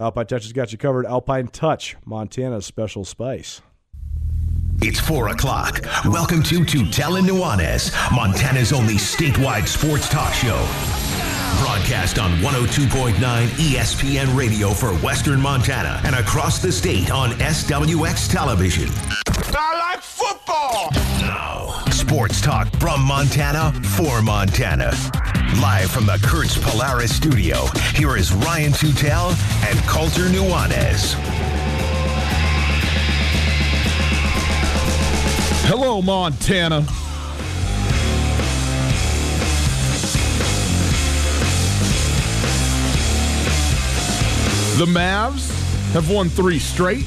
Alpine Touch has got you covered. Alpine Touch, Montana's special spice. It's 4 o'clock. Welcome to Tutela Nuanez, Montana's only statewide sports talk show. Broadcast on 102.9 ESPN radio for Western Montana and across the state on SWX television. I like football. Now, sports talk from Montana for Montana. Live from the Kurtz Polaris studio, here is Ryan Tutel and Colter Nuanez. Hello, Montana. The Mavs have won three straight.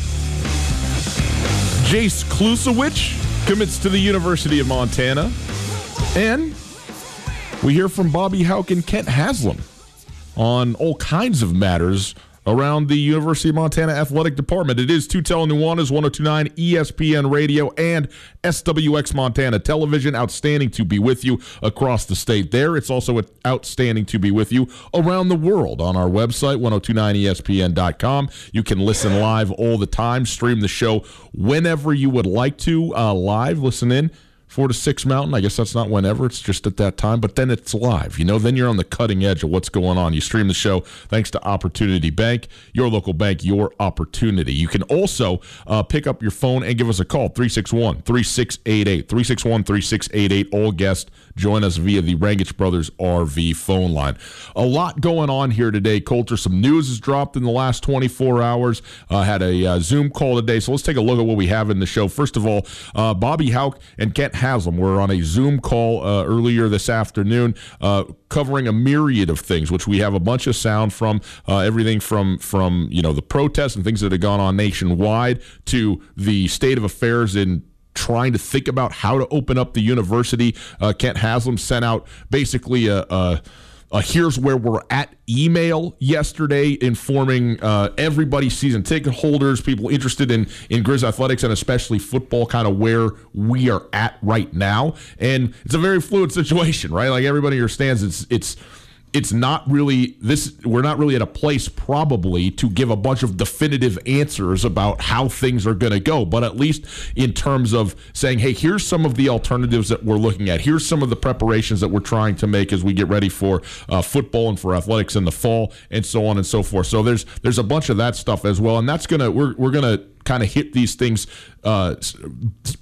Jace Klusowicz commits to the University of Montana. And we hear from Bobby Hauk and Kent Haslam on all kinds of matters around the University of Montana Athletic Department. It is Tutel Nuanez, 1029 ESPN Radio and SWX Montana Television. Outstanding to be with you across the state there. It's also outstanding to be with you around the world on our website, 1029ESPN.com. You can listen live all the time, stream the show whenever you would like to uh, live, listen in four to six mountain. I guess that's not whenever, it's just at that time, but then it's live. You know, then you're on the cutting edge of what's going on. You stream the show thanks to Opportunity Bank, your local bank, your opportunity. You can also uh, pick up your phone and give us a call 361 3688. 361 3688. All guests join us via the Rangitsch Brothers RV phone line. A lot going on here today, Colter. Some news has dropped in the last 24 hours. Uh, had a uh, Zoom call today, so let's take a look at what we have in the show. First of all, uh, Bobby Hauck and Kent Haslam we were on a Zoom call uh, earlier this afternoon, uh, covering a myriad of things, which we have a bunch of sound from. Uh, everything from from you know the protests and things that have gone on nationwide to the state of affairs in trying to think about how to open up the university. Uh, Kent Haslam sent out basically a, a uh, here's where we're at email yesterday informing uh, everybody, season ticket holders, people interested in, in Grizz athletics and especially football, kind of where we are at right now. And it's a very fluid situation, right? Like everybody understands it's, it's, it's not really this we're not really at a place probably to give a bunch of definitive answers about how things are going to go. But at least in terms of saying hey here's some of the alternatives that we're looking at. Here's some of the preparations that we're trying to make as we get ready for uh, football and for athletics in the fall and so on and so forth. So there's there's a bunch of that stuff as well. And that's gonna we're, we're gonna kind of hit these things uh,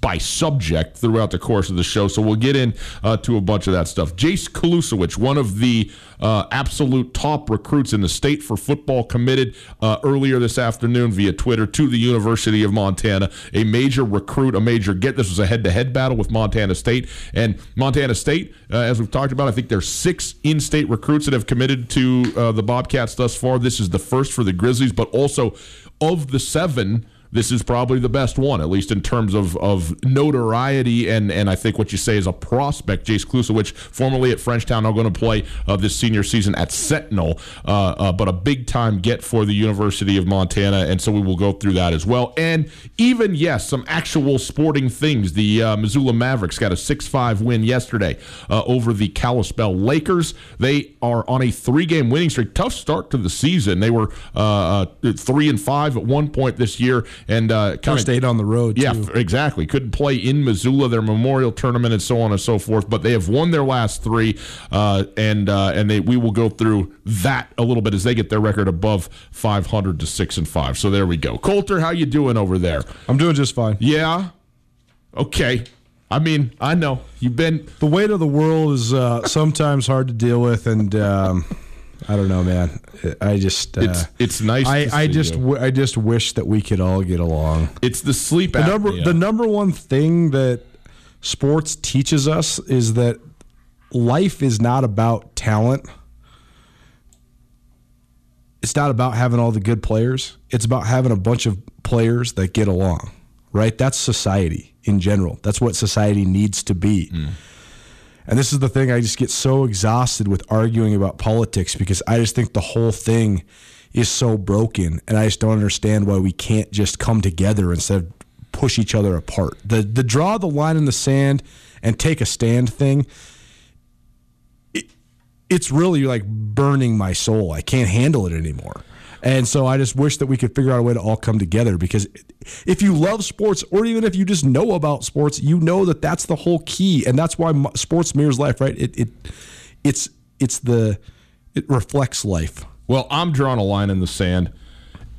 by subject throughout the course of the show. So we'll get in uh, to a bunch of that stuff. Jace Klusowicz, one of the uh, absolute top recruits in the state for football, committed uh, earlier this afternoon via Twitter to the University of Montana. A major recruit, a major get. This was a head-to-head battle with Montana State and Montana State. Uh, as we've talked about, I think there's six in-state recruits that have committed to uh, the Bobcats thus far. This is the first for the Grizzlies, but also of the seven this is probably the best one, at least in terms of, of notoriety and, and I think what you say is a prospect. Jace Klusowicz, formerly at Frenchtown, now going to play uh, this senior season at Sentinel, uh, uh, but a big time get for the University of Montana, and so we will go through that as well. And even yes, some actual sporting things. The uh, Missoula Mavericks got a six-five win yesterday uh, over the Kalispell Lakers. They are on a three-game winning streak. Tough start to the season. They were uh, three and five at one point this year and uh, kind of stayed on the road. Yeah, too. exactly. Couldn't play in Missoula, their memorial tournament, and so on and so forth. But they have won their last three, uh, and uh, and they we will go through that a little bit as they get their record above 500 to six and five. So there we go. Colter, how you doing over there? I'm doing just fine. Yeah. Okay. I mean, I know you've been. The weight of the world is uh, sometimes hard to deal with, and. Um, I don't know, man. I just uh, it's it's nice. I, I just w- I just wish that we could all get along. It's the sleep. The number the number one thing that sports teaches us is that life is not about talent. It's not about having all the good players. It's about having a bunch of players that get along. Right? That's society in general. That's what society needs to be. Mm. And this is the thing I just get so exhausted with arguing about politics because I just think the whole thing is so broken and I just don't understand why we can't just come together instead of push each other apart. The the draw the line in the sand and take a stand thing it, it's really like burning my soul. I can't handle it anymore. And so I just wish that we could figure out a way to all come together because if you love sports or even if you just know about sports, you know that that's the whole key and that's why sports mirrors life, right? It it it's it's the it reflects life. Well, I'm drawing a line in the sand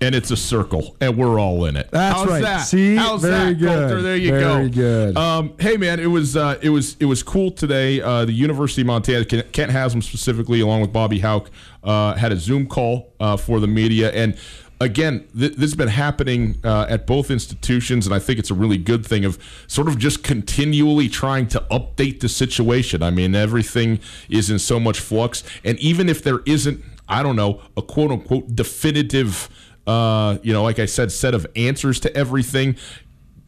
and it's a circle, and we're all in it. That's How's right. That? See, How's very that, good. Colter? There you very go. Very good. Um, hey, man, it was uh, it was it was cool today. Uh, the University of Montana, Kent Haslam specifically, along with Bobby Hauck, uh, had a Zoom call uh, for the media, and again, th- this has been happening uh, at both institutions, and I think it's a really good thing of sort of just continually trying to update the situation. I mean, everything is in so much flux, and even if there isn't, I don't know, a quote unquote definitive uh, you know, like I said, set of answers to everything.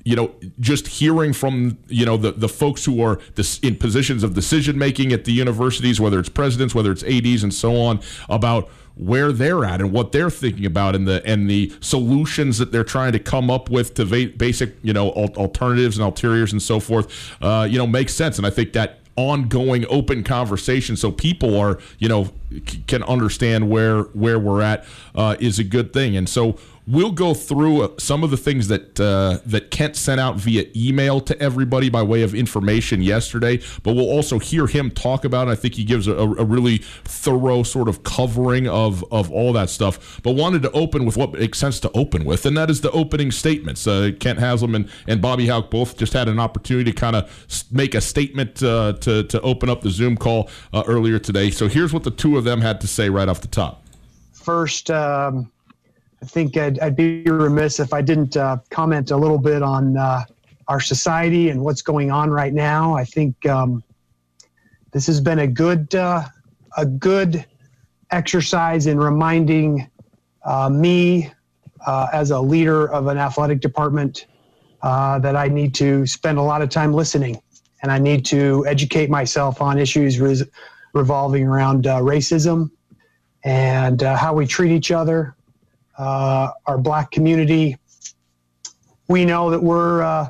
You know, just hearing from you know the the folks who are this, in positions of decision making at the universities, whether it's presidents, whether it's ads, and so on, about where they're at and what they're thinking about and the and the solutions that they're trying to come up with to va- basic you know alternatives and ulteriors and so forth uh, you know makes sense and I think that ongoing open conversation so people are you know c- can understand where where we're at uh, is a good thing. And so We'll go through uh, some of the things that uh, that Kent sent out via email to everybody by way of information yesterday, but we'll also hear him talk about. It. I think he gives a, a, really thorough sort of covering of of all that stuff. But wanted to open with what makes sense to open with, and that is the opening statements. Uh, Kent Haslam and, and Bobby Hauck both just had an opportunity to kind of make a statement uh, to to open up the Zoom call uh, earlier today. So here's what the two of them had to say right off the top. First. Um I think I'd, I'd, be remiss if I didn't uh, comment a little bit on uh, our society and what's going on right now. I think um, this has been a good uh, a good exercise in reminding uh, me uh, as a leader of an athletic department uh, that I need to spend a lot of time listening and I need to educate myself on issues res- revolving around racism and how we treat each other, uh, our black community. We know that we're uh,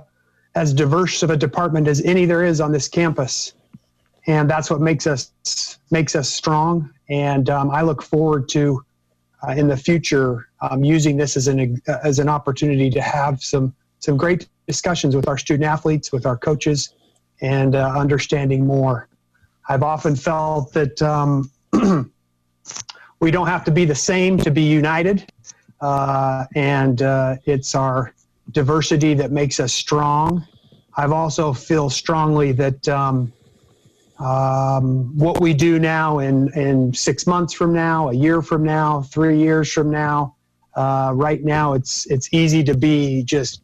as diverse of a department as any there is on this campus, and that's what makes us makes us strong. And um, I look forward to uh, in the future um, using this as an as an opportunity to have some some great discussions with our student athletes, with our coaches, and uh, understanding more. I've often felt that um, we don't have to be the same to be united, uh, and uh, it's our diversity that makes us strong. I've also feel strongly that um, um, what we do now in, in six months from now, a year from now, three years from now, uh, right now it's it's easy to be just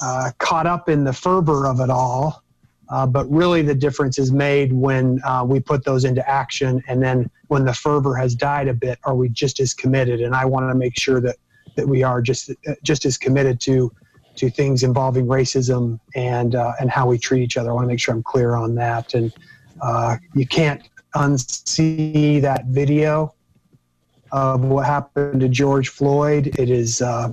uh, caught up in the fervor of it all. Uh, but really, the difference is made when uh, we put those into action, and then when the fervor has died a bit, are we just as committed? And I want to make sure that that we are just just as committed to to things involving racism and uh, and how we treat each other. I want to make sure I'm clear on that. And uh, you can't unsee that video of what happened to George Floyd. It is uh,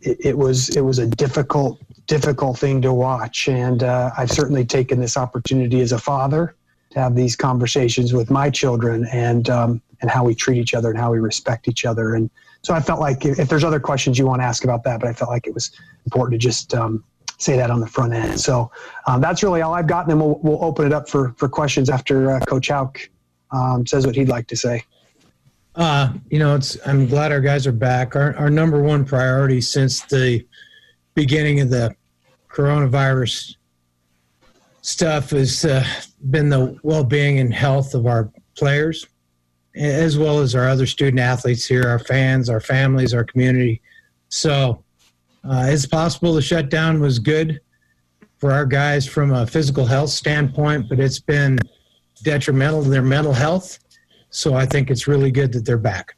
it, it was it was a difficult difficult thing to watch. And uh, I've certainly taken this opportunity as a father to have these conversations with my children and um, and how we treat each other and how we respect each other. And so I felt like if, if there's other questions you want to ask about that, but I felt like it was important to just um, say that on the front end. So um, that's really all I've got, and we'll, we'll open it up for, for questions after uh, Coach Hauck um, says what he'd like to say. Uh, you know, it's I'm glad our guys are back. Our, our number one priority since the beginning of the coronavirus stuff has uh, been the well-being and health of our players as well as our other student athletes here our fans our families our community. So uh, it's possible the shutdown was good for our guys from a physical health standpoint but it's been detrimental to their mental health. So i think it's really good that they're back.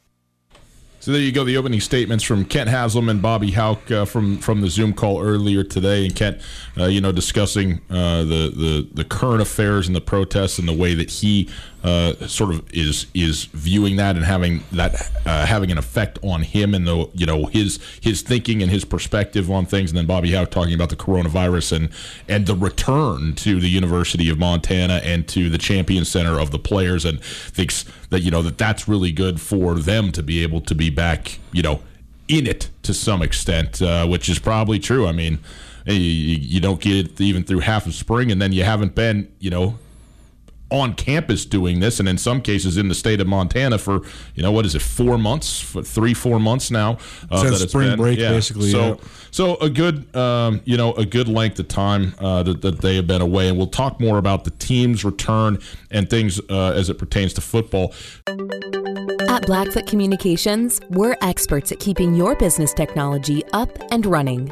So there you go, the opening statements from Kent Haslam and Bobby Hauck uh, from from the Zoom call earlier today, and Kent, uh, you know, discussing uh, the the the current affairs and the protests and the way that he uh, sort of is is viewing that and having that uh, having an effect on him and the you know his his thinking and his perspective on things, and then Bobby Hauck talking about the coronavirus and and the return to the University of Montana and to the Champion Center of the players, and thinks that you know that that's really good for them to be able to be back, you know, in it to some extent, uh, which is probably true. I mean. You don't get it even through half of spring, and then you haven't been, you know, on campus doing this, and in some cases in the state of Montana for you know what is it four months, for three four months now uh, Since that spring been. break yeah. basically. So yeah. so a good um, you know a good length of time uh, that, that, they have been away, and we'll talk more about the team's return and things uh, as it pertains to football. At Blackfoot Communications, we're experts at keeping your business technology up and running.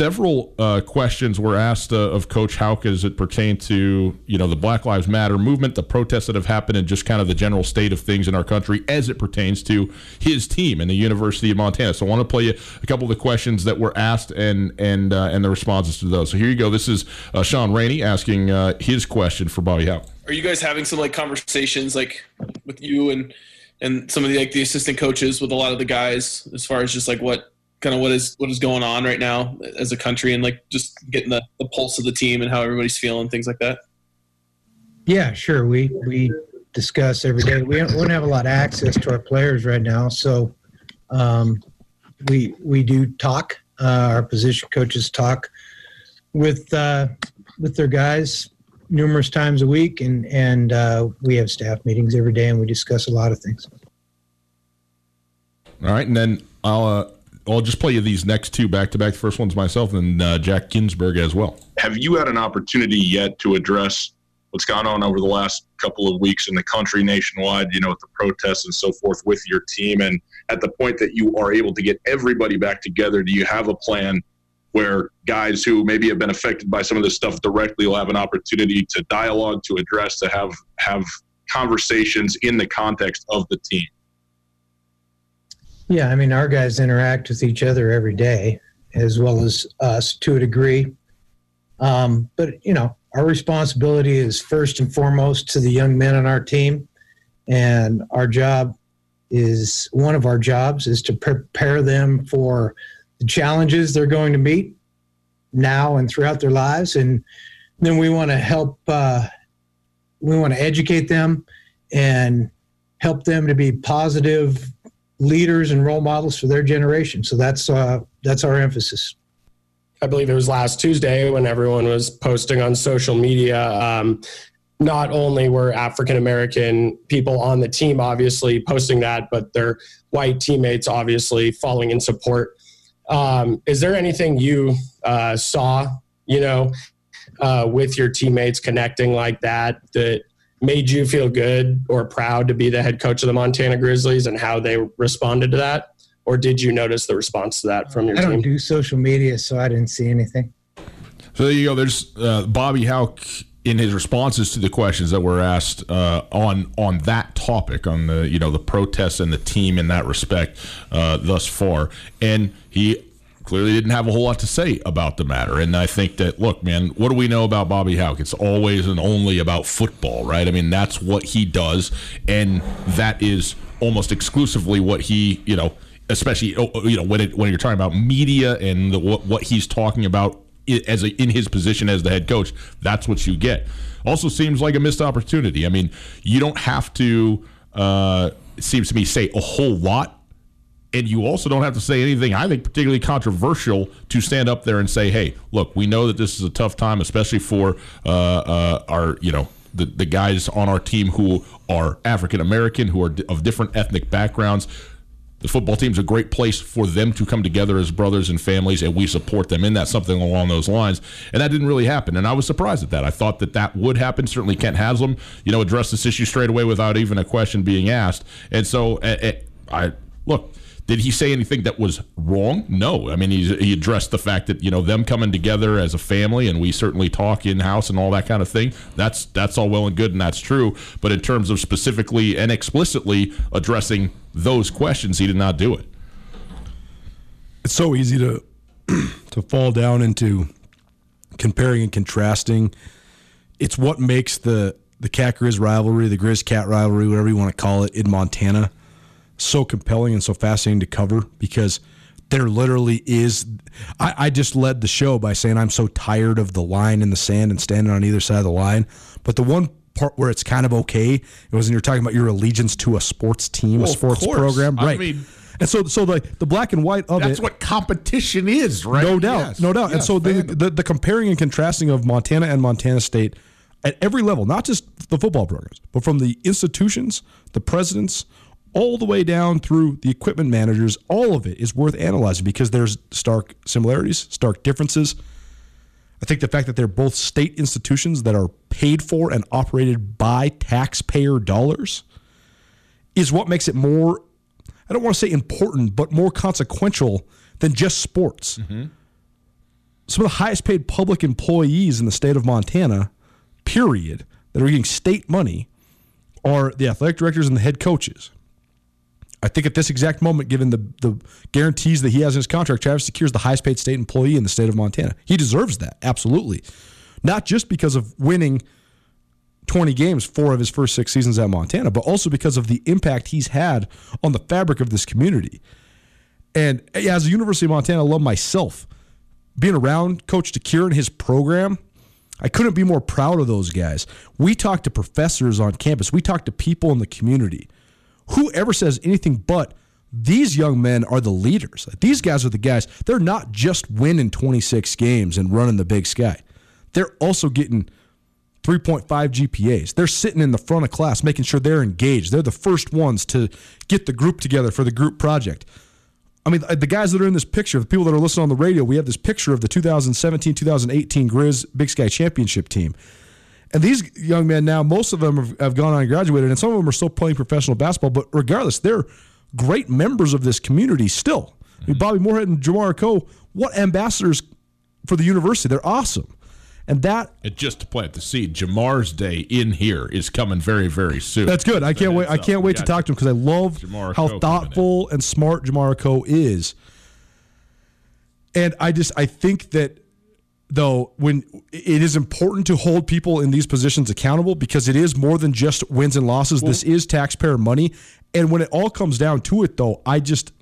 several uh, questions were asked uh, of Coach Hauck as it pertained to you know the Black Lives Matter movement, the protests that have happened, and just kind of the general state of things in our country as it pertains to his team and the University of Montana. So I want to play you a couple of the questions that were asked and and uh, and the responses to those. So here you go. This is uh, Sean Rainey asking uh, his question for Bobby Hauck. Are you guys having some like conversations like with you and and some of the like the assistant coaches with a lot of the guys as far as just like what kind of what is what is going on right now as a country and like just getting the, the pulse of the team and how everybody's feeling things like that? Yeah sure. We we discuss every day. We don't, we don't have a lot of access to our players right now so um, we we do talk. Uh, our position coaches talk with uh, with their guys numerous times a week, and and uh, we have staff meetings every day, and we discuss a lot of things. All right, and then I'll uh, I'll just play you these next two back to back. The first one's myself, and uh, Jack Ginsburg as well. Have you had an opportunity yet to address what's gone on over the last couple of weeks in the country nationwide? You know, with the protests and so forth with your team, and at the point that you are able to get everybody back together, do you have a plan? Where guys who maybe have been affected by some of this stuff directly will have an opportunity to dialogue, to address, to have have conversations in the context of the team. Yeah, I mean, our guys interact with each other every day, as well as us to a degree. Um, but you know, our responsibility is first and foremost to the young men on our team, and our job is one of our jobs is to prepare them for the challenges they're going to meet now and throughout their lives, and then we want to help. Uh, we want to educate them and help them to be positive leaders and role models for their generation. So that's uh, that's our emphasis. I believe it was last Tuesday when everyone was posting on social media. Um, not only were African American people on the team obviously posting that, but their white teammates obviously following in support. Um, is there anything you uh, saw, you know, uh, with your teammates connecting like that that made you feel good or proud to be the head coach of the Montana Grizzlies and how they responded to that? Or did you notice the response to that from your team? I team? don't do social media, so I didn't see anything. So there you go. There's uh, Bobby Hauck in his responses to the questions that were asked uh, on on that topic, on the you know the protests and the team in that respect uh, thus far, and he clearly didn't have a whole lot to say about the matter. And I think that, look, man, what do we know about Bobby Hauck? It's always and only about football, right? I mean, that's what he does, and that is almost exclusively what he, you know, especially oh, you know when it, when you're talking about media and the, what what he's talking about as a, in his position as the head coach, that's what you get. Also, seems like a missed opportunity. I mean, you don't have to. Uh, it seems to me say a whole lot and you also don't have to say anything I think particularly controversial to stand up there and say, "Hey, look, we know that this is a tough time, especially for uh, uh, our you know the the guys on our team who are African American, who are of different ethnic backgrounds." The football team's a great place for them to come together as brothers and families, and we support them in that, something along those lines. And that didn't really happen, and I was surprised at that. I thought that that would happen. Certainly, Kent Haslam, you know, addressed this issue straight away without even a question being asked. And so, uh, I look did he say anything that was wrong? No. I mean, he addressed the fact that you know them coming together as a family, and we certainly talk in house and all that kind of thing. That's that's all well and good, and that's true. But in terms of specifically and explicitly addressing those questions, he did not do it. It's so easy to to fall down into comparing and contrasting. It's what makes the the Cat Grizz rivalry, the Grizz Cat rivalry, whatever you want to call it, in Montana so compelling and so fascinating to cover because there literally is. I, I, just led the show by saying I'm so tired of the line in the sand and standing on either side of the line. But the one part where it's kind of okay it was when you're talking about your allegiance to a sports team, well, a sports program, right? I mean, and so, so the the black and white of that's it. what competition is, right? No doubt, yes. no doubt. Yes, and so the, the the comparing and contrasting of Montana and Montana State at every level, not just the football programs, but from the institutions, the presidents, all the way down through the equipment managers, all of it is worth analyzing because there's stark similarities, stark differences. I think the fact that they're both state institutions that are paid for and operated by taxpayer dollars is what makes it more, I don't want to say important, but more consequential than just sports. Mm-hmm. Some of the highest paid public employees in the state of Montana, period, that are getting state money are the athletic directors and the head coaches. I think at this exact moment, given the, the guarantees that he has in his contract, Travis DeCuire is the highest paid state employee in the state of Montana. He deserves that, absolutely. Not just because of winning 20 games, four of his first six seasons at Montana, but also because of the impact he's had on the fabric of this community. And as a University of Montana alum myself, being around Coach DeCuire and his program, I couldn't be more proud of those guys. We talk to professors on campus, we talk to people in the community whoever says anything but these young men are the leaders. These guys are the guys. They're not just winning 26 games and running the big sky. They're also getting 3.5 GPAs. They're sitting in the front of class making sure they're engaged. They're the first ones to get the group together for the group project. I mean, the guys that are in this picture, the people that are listening on the radio, we have this picture of the 2017 2018 Grizz Big Sky Championship team. And these young men now, most of them have, have gone on and graduated, and some of them are still playing professional basketball. But regardless, they're great members of this community still. I mean, mm-hmm. Bobby Moorhead and Jamar Akoh, what ambassadors for the university? They're awesome. And that and just to plant the seed, Jamar's day in here is coming very, very soon. That's good. I can't wait. I uh, can't wait to talk to him because I love Jamar how Akoh thoughtful and smart Jamar Akoh is. And I just I think that though when it is important to hold people in these positions accountable because it is more than just wins and losses. this is taxpayer money, and when it all comes down to it, though, I just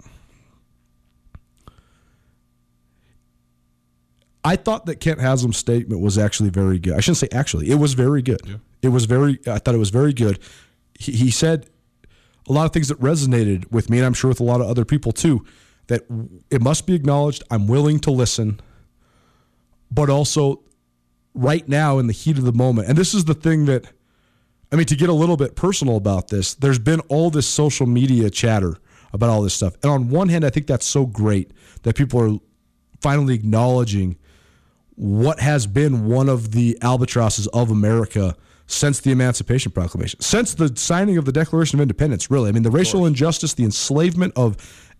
I thought that Kent Haslam's statement was actually very good. I shouldn't say actually; it was very good. It was very. I thought it was very good. He, he said a lot of things that resonated with me, and I'm sure with a lot of other people too. That it must be acknowledged. I'm willing to listen, but also right now in the heat of the moment. And this is the thing that I mean to get a little bit personal about this. There's been all this social media chatter about all this stuff, and on one hand, I think that's so great that people are finally acknowledging what has been one of the albatrosses of America since the Emancipation Proclamation, since the signing of the Declaration of Independence. Really, I mean, the racial injustice, the enslavement of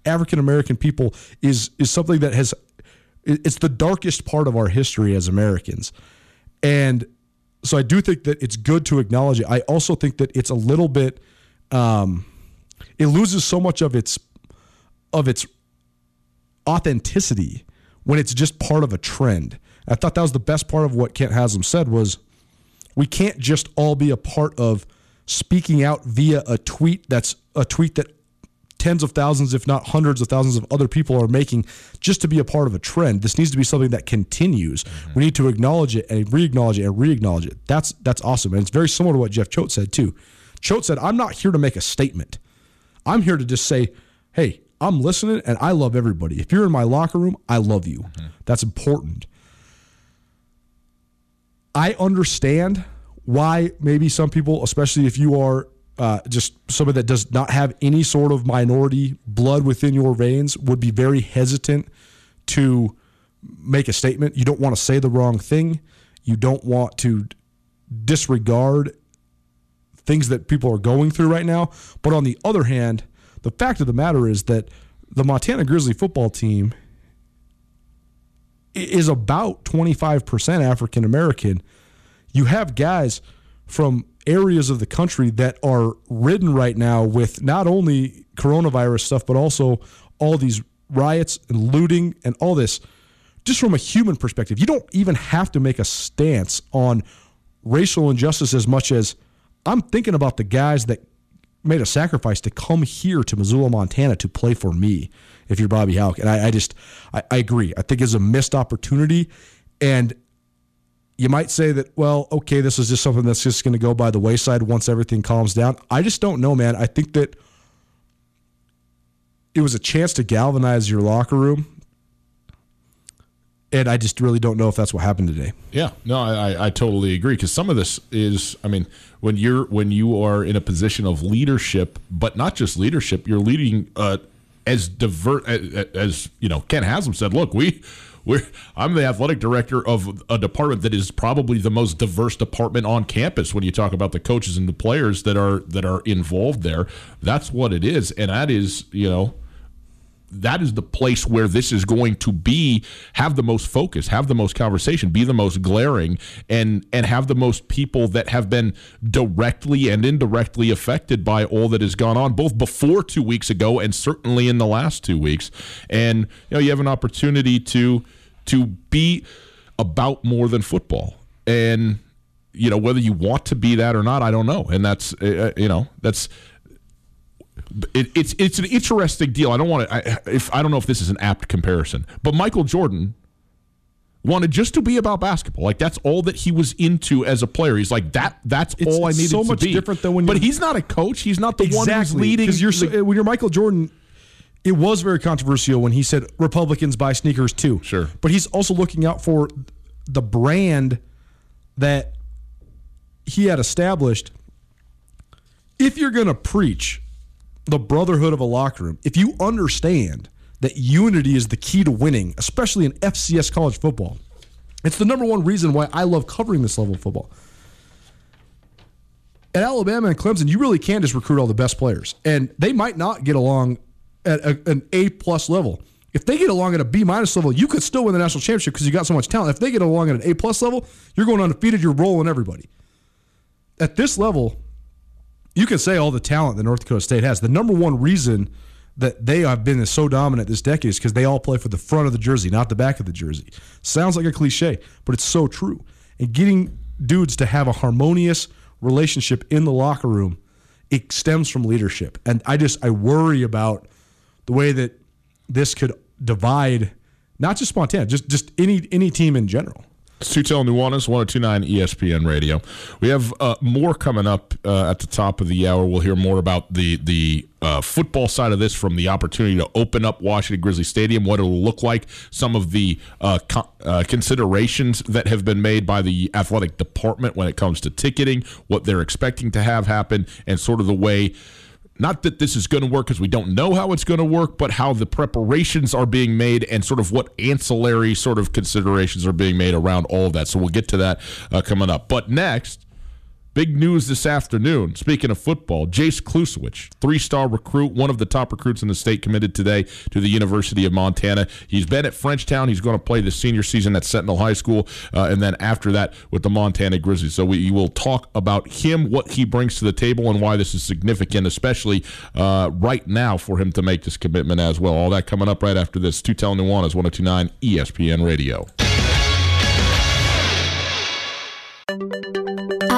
African American people is is something that has it's the darkest part of our history as Americans, and so I do think that it's good to acknowledge it. I also think that it's a little bit, um, it loses so much of its of its authenticity when it's just part of a trend. I thought that was the best part of what Kent Haslam said was we can't just all be a part of speaking out via a tweet that's a tweet that tens of thousands if not hundreds of thousands of other people are making just to be a part of a trend. This needs to be something that continues. Mm-hmm. We need to acknowledge it and re-acknowledge it and re-acknowledge it. That's that's awesome. And it's very similar to what Jeff Choate said too. Choate said, I'm not here to make a statement. I'm here to just say, hey, I'm listening and I love everybody. If you're in my locker room, I love you. Mm-hmm. That's important. I understand why maybe some people, especially if you are uh, just somebody that does not have any sort of minority blood within your veins, would be very hesitant to make a statement. You don't want to say the wrong thing. You don't want to disregard things that people are going through right now. But on the other hand, the fact of the matter is that the Montana Grizzly football team is about 25% African American. You have guys from areas of the country that are ridden right now with not only coronavirus stuff, but also all these riots and looting and all this. Just from a human perspective, you don't even have to make a stance on racial injustice as much as I'm thinking about the guys that made a sacrifice to come here to Missoula, Montana to play for me. If you're Bobby Hauck, and I, I just I, I agree. I think it's a missed opportunity, and you might say that well, okay, this is just something that's just going to go by the wayside once everything calms down. I just don't know, man. I think that it was a chance to galvanize your locker room. And I just really don't know if that's what happened today. Yeah, no, I, I totally agree because some of this is, I mean, when you're when you are in a position of leadership, but not just leadership, you're leading uh, as divert as, as you know. Ken Haslam said, "Look, we we're I'm the athletic director of a department that is probably the most diverse department on campus. When you talk about the coaches and the players that are that are involved there, that's what it is, and that is you know." that is the place where this is going to be have the most focus have the most conversation be the most glaring and and have the most people that have been directly and indirectly affected by all that has gone on both before 2 weeks ago and certainly in the last 2 weeks and you know you have an opportunity to to be about more than football and you know whether you want to be that or not I don't know and that's uh, you know that's it, it's it's an interesting deal. I don't want to. I, if I don't know if this is an apt comparison, but Michael Jordan wanted just to be about basketball. Like that's all that he was into as a player. He's like that. That's It's- all I needed so to much different than when But he's not a coach. He's not the one who's leading. because you're so, when you're Michael Jordan. It was very controversial when he said Republicans buy sneakers too. Sure, but he's also looking out for the brand that he had established if you're going to preach the brotherhood of a locker room, if you understand that unity is the key to winning, especially in FCS college football, it's the number one reason why I love covering this level of football. At Alabama and Clemson, you really can just recruit all the best players, and they might not get along at a, an A plus level. If they get along at a B minus level, you could still win the national championship because you got so much talent. If they get along at an A plus level, you're going undefeated. You're rolling everybody. At this level, you can say all the talent that North Dakota State has. The number one reason that they have been so dominant this decade is because they all play for the front of the jersey, not the back of the jersey. Sounds like a cliche, but it's so true. And getting dudes to have a harmonious relationship in the locker room, it stems from leadership. And I just I worry about the way that this could divide not just Montana, just just any any team in general. It's Tutel Nuanez, 1029 ESPN Radio. We have uh, more coming up uh, at the top of the hour. We'll hear more about the the uh, football side of this from the opportunity to open up Washington Grizzly Stadium, what it'll look like, some of the uh, co- uh, considerations that have been made by the athletic department when it comes to ticketing, what they're expecting to have happen, and sort of the way not that this is going to work because we don't know how it's going to work, but how the preparations are being made and sort of what ancillary sort of considerations are being made around all of that. So we'll get to that uh, coming up. But next, Big news this afternoon. Speaking of football, Jace Klusowicz, three-star recruit, one of the top recruits in the state, committed today to the University of Montana. He's been at Frenchtown. He's going to play the senior season at Sentinel High School, uh, and then after that with the Montana Grizzlies. So we will talk about him, what he brings to the table, and why this is significant, especially uh, right now for him to make this commitment as well. All that coming up right after this. Tutel Nuanez 1029 ESPN Radio.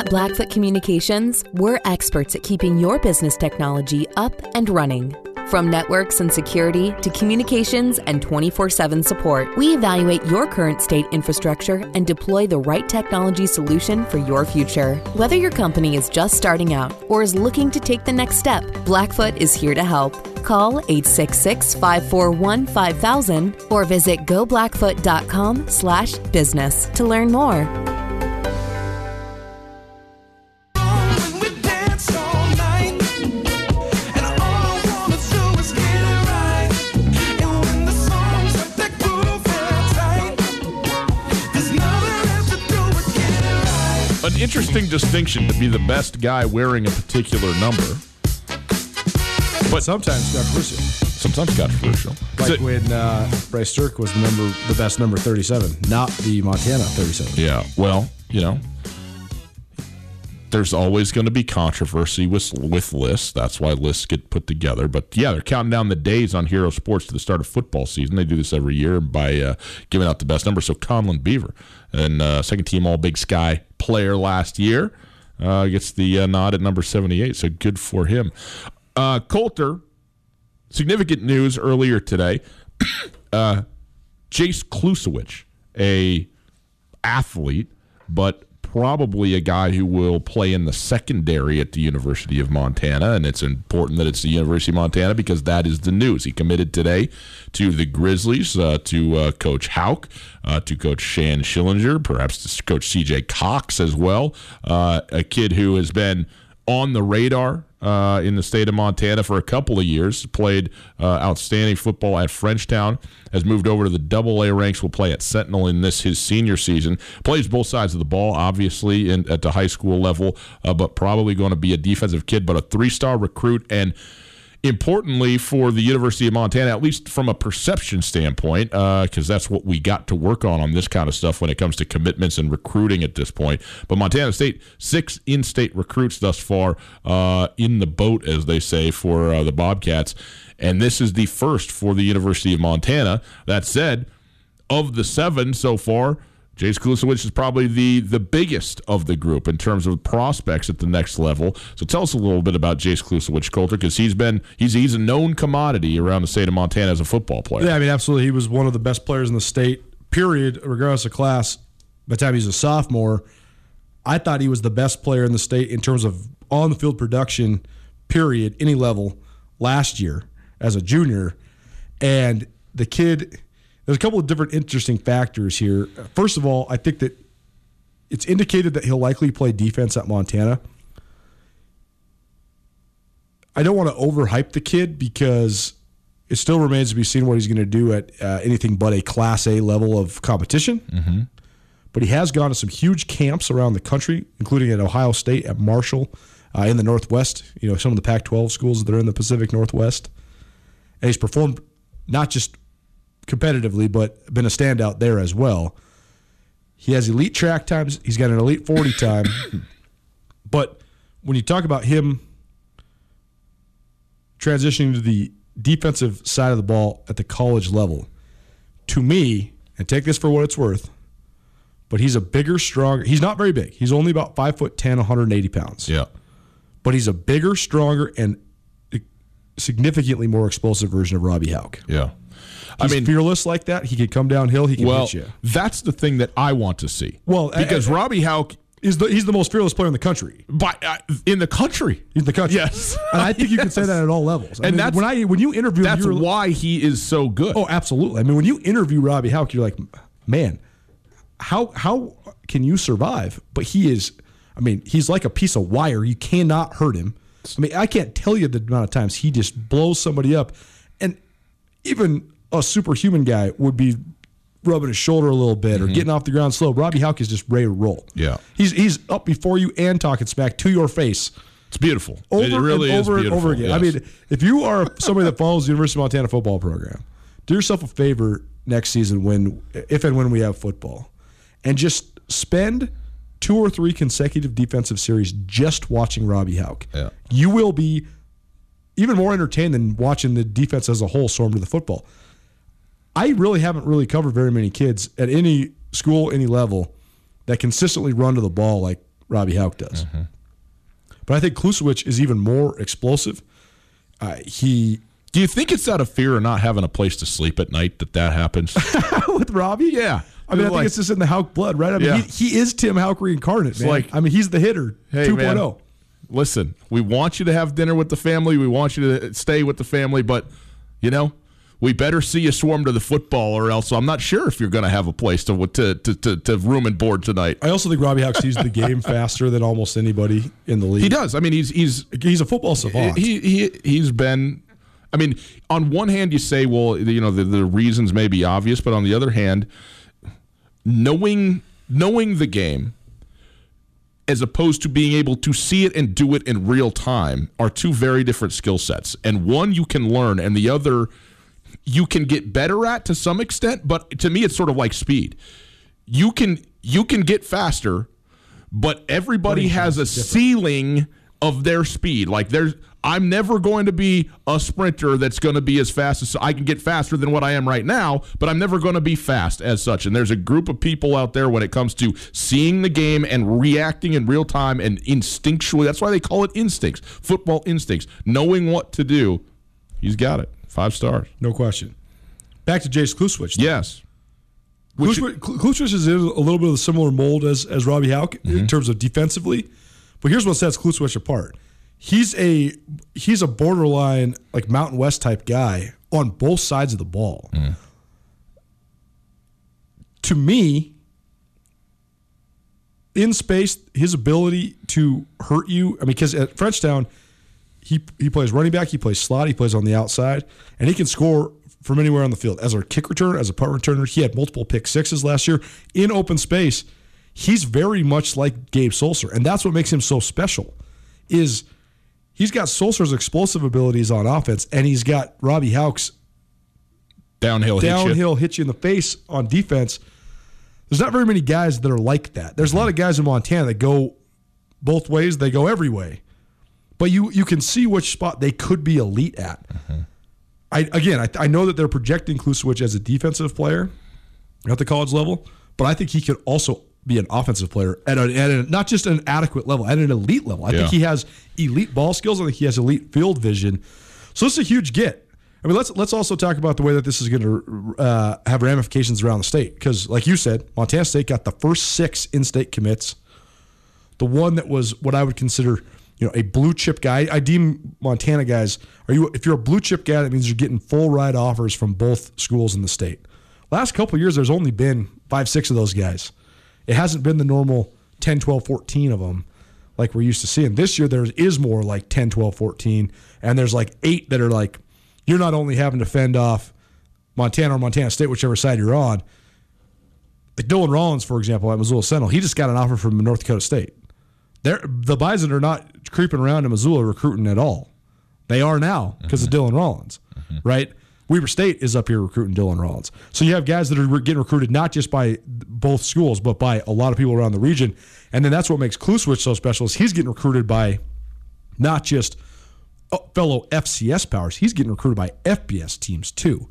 At Blackfoot Communications, we're experts at keeping your business technology up and running. From networks and security to communications and 24 7 support, we evaluate your current state infrastructure and deploy the right technology solution for your future. Whether your company is just starting out or is looking to take the next step, Blackfoot is here to help. Call 866 541 5000 or visit goblackfoot.com slash business to learn more. An interesting distinction to be the best guy wearing a particular number. But sometimes controversial. Sometimes controversial. Like So- when uh, Bryce Stirk was the number, the best number thirty-seven, not the Montana thirty-seven. Yeah. Well, you know, there's always going to be controversy with with lists. That's why lists get put together. But yeah, they're counting down the days on Hero Sports to the start of football season. They do this every year by uh, giving out the best number. So Conlan Beaver, and uh, second team All Big Sky player last year, uh, gets the uh, nod at number 78. So good for him. Uh, Colter, significant news earlier today. uh, Jace Klusowicz, a athlete, but probably a guy who will play in the secondary at the University of Montana. And it's important that it's the University of Montana because that is the news. He committed today to the Grizzlies, uh, to uh, Coach Hauck, uh, to Coach Shann Schillinger, perhaps to Coach CJ Cox as well. Uh, a kid who has been on the radar uh, in the state of Montana for a couple of years. Played uh, outstanding football at Frenchtown. Has moved over to the Double A ranks. Will play at Sentinel in this his senior season. Plays both sides of the ball, obviously, in, at the high school level, uh, but probably going to be a defensive kid, but a three star recruit and importantly for the University of Montana, at least from a perception standpoint, because that's what we got to work on on this kind of stuff when it comes to commitments and recruiting at this point. But Montana State, six in state recruits thus far uh, in the boat, as they say, for uh, the Bobcats. And this is the first for the University of Montana. That said, of the seven so far, Jace Klusowicz is probably the the biggest of the group in terms of prospects at the next level. So tell us a little bit about Jace Klusowicz, Colter, because he's been he's he's a known commodity around the state of Montana as a football player. Yeah, I mean, absolutely. He was one of the best players in the state, period, regardless of class. By the time he's a sophomore, I thought he was the best player in the state in terms of on the field production, period, any level, last year as a junior. And the kid, there's a couple of different interesting factors here. First of all, I think that it's indicated that he'll likely play defense at Montana. I don't want to overhype the kid because it still remains to be seen what he's going to do at uh, anything but a Class A level of competition. Mm-hmm. But he has gone to some huge camps around the country, including at Ohio State, at Marshall, uh, in the Northwest. You know, some of the Pac-12 schools that are in the Pacific Northwest, and he's performed not just competitively, but been a standout there as well. He has elite track times. He's got an elite 40 time. but when you talk about him transitioning to the defensive side of the ball at the college level, to me, and take this for what it's worth, but he's a bigger, stronger. He's not very big. He's only about five foot 10, 180 pounds. Yeah. But he's a bigger, stronger, and significantly more explosive version of Robbie Hauck. Yeah. I mean, fearless like that. He could come downhill. He can well, hit you. that's the thing that I want to see. Well, because I- I- Robbie Hauck is the he's the most fearless player in the country. by, uh, in the country. In the country. Yes. and I think you can say that at all levels. I And mean, that's- when I when you interview, That's you're- why he is so good. Oh, absolutely. I mean, when you interview Robbie Hauck, you're like, man, how how can you survive? But he is. I mean, he's like a piece of wire. You cannot hurt him. I mean, I can't tell you the amount of times he just blows somebody up, and even a superhuman guy would be rubbing his shoulder a little bit or mm-hmm. getting off the ground slow. Robbie Hauck is just ready to roll. Yeah. he's he's up before you and talking smack to your face It's beautiful. over it really and is over and over again. I mean, if you are somebody that follows the University of Montana football program, do yourself a favor next season when, if and when we have football, and just spend two or three consecutive defensive series just watching Robbie Hauck. Yeah. You will be even more entertained than watching the defense as a whole storm to the football. I really haven't really covered very many kids at any school, any level, that consistently run to the ball like Robbie Hauck does. Mm-hmm. But I think Klusowicz is even more explosive. Uh, he Do you think it's out of fear of not having a place to sleep at night that that happens? with Robbie, yeah. I mean, I think Like- it's just in the Hauck blood, right? I mean, Yeah. he, he is Tim Hauck reincarnate, man. like- I mean, he's the hitter oh. Hey, 2.0. man, listen, we want you to have dinner with the family. We want you to stay with the family, but you know, we better see you swarm to the football, or else I'm not sure if you're going to have a place to, to to to to room and board tonight. I also think Robbie Hauck sees the game faster than almost anybody in the league. He does. I mean, he's he's He's a football savant. he he he's been. I mean, on one hand, you say, well, you know, the, the reasons may be obvious, but on the other hand, knowing knowing the game as opposed to being able to see it and do it in real time are two very different skill sets. And one you can learn, and the other you can get better at to some extent. But to me, it's sort of like speed. You can you can get faster, but everybody has a ceiling of their speed. Like there's I'm never going to be a sprinter that's going to be as fast as I can get faster than what I am right now, but I'm never going to be fast as such. And there's a group of people out there when it comes to seeing the game and reacting in real time and instinctually. That's why they call it instincts, football instincts, knowing what to do. He's got it. Five stars. no question. Back to Jace Klusowicz. though. Yes. Klusowicz, is in a little bit of a similar mold as, as Robbie Hauck Mm-hmm. in terms of defensively. But here's what sets Klusowicz apart. He's a he's a borderline like Mountain West type guy on both sides of the ball. Mm. To me, in space, his ability to hurt you. I mean, because at Frenchtown, he he plays running back, he plays slot, he plays on the outside, and he can score from anywhere on the field. As a kick returner, as a punt returner, he had multiple pick sixes last year in open space. He's very much like Gabe Sulser, and that's what makes him so special. Is he's got Sulser's explosive abilities on offense, and he's got Robbie Hauck's Downhill. hit you. downhill hit you in the face on defense. There's not very many guys that are like that. There's a lot of guys in Montana that go both ways. They go every way, but you you can see which spot they could be elite at. I again, I, I know that they're projecting Klusowicz as a defensive player at the college level, but I think he could also be an offensive player at, a, at a, not just an adequate level, at an elite level. I Yeah. think he has elite ball skills. I think he has elite field vision. So it's a huge get. I mean, let's let's also talk about the way that this is going to uh, have ramifications around the state. Because, like you said, Montana State got the first six in-state commits. The one that was what I would consider, you know, a blue chip guy. I deem Montana guys. Are you? If you're a blue chip guy, that means you're getting full ride offers from both schools in the state. Last couple years, there's only been five, six of those guys. It hasn't been the normal 10, 12, 14 of them like we're used to seeing. This year there is more like 10, 12, 14 and there's like 8 that are like you're not only having to fend off Montana or Montana State whichever side you're on. Like Dylan Rollins for example at Missoula Central, he just got an offer from North Dakota State. They're, the Bison are not creeping around in Missoula recruiting at all. They are now because Mm-hmm. of Dylan Rollins, right? Weber State is up here recruiting Dylan Rollins. So you have guys that are getting recruited not just by both schools, but by a lot of people around the region. And then that's what makes Klusowicz so special is he's getting recruited by not just uh, fellow FCS powers, he's getting recruited by FBS teams too.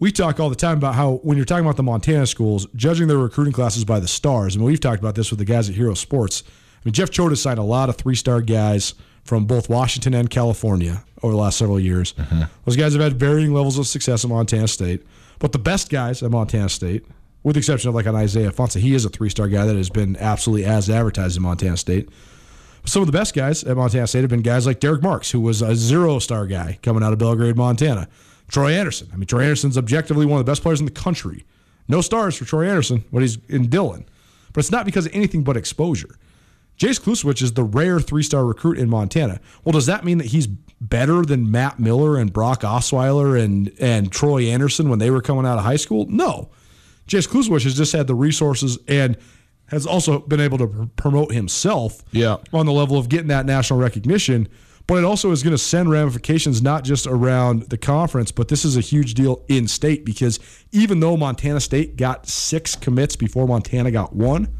We talk all the time about how when you're talking about the Montana schools, judging their recruiting classes by the stars. I mean, we've talked about this with the guys at Hero Sports. I mean, Jeff Choate signed a lot of three star guys from both Washington and California over the last several years. Mm-hmm. Those guys have had varying levels of success at Montana State. But the best guys at Montana State, with the exception of like an Isaiah Ifanse, he is a three star guy that has been absolutely as advertised in Montana State. Some of the best guys at Montana State have been guys like Derek Marks, who was a zero star guy coming out of Belgrade, Montana. Troy Anderson. I mean, Troy Anderson's objectively one of the best players in the country. No stars for Troy Anderson, but he's in Dillon. But it's not because of anything but exposure. Jace Klusowicz is the rare three star recruit in Montana. Well, does that mean that he's better than Matt Miller and Brock Osweiler and, and Troy Anderson when they were coming out of high school? No. Jace Klusowicz has just had the resources and has also been able to pr- promote himself Yeah. on the level of getting that national recognition. But it also is going to send ramifications not just around the conference, but this is a huge deal in state because even though Montana State got six commits before Montana got one,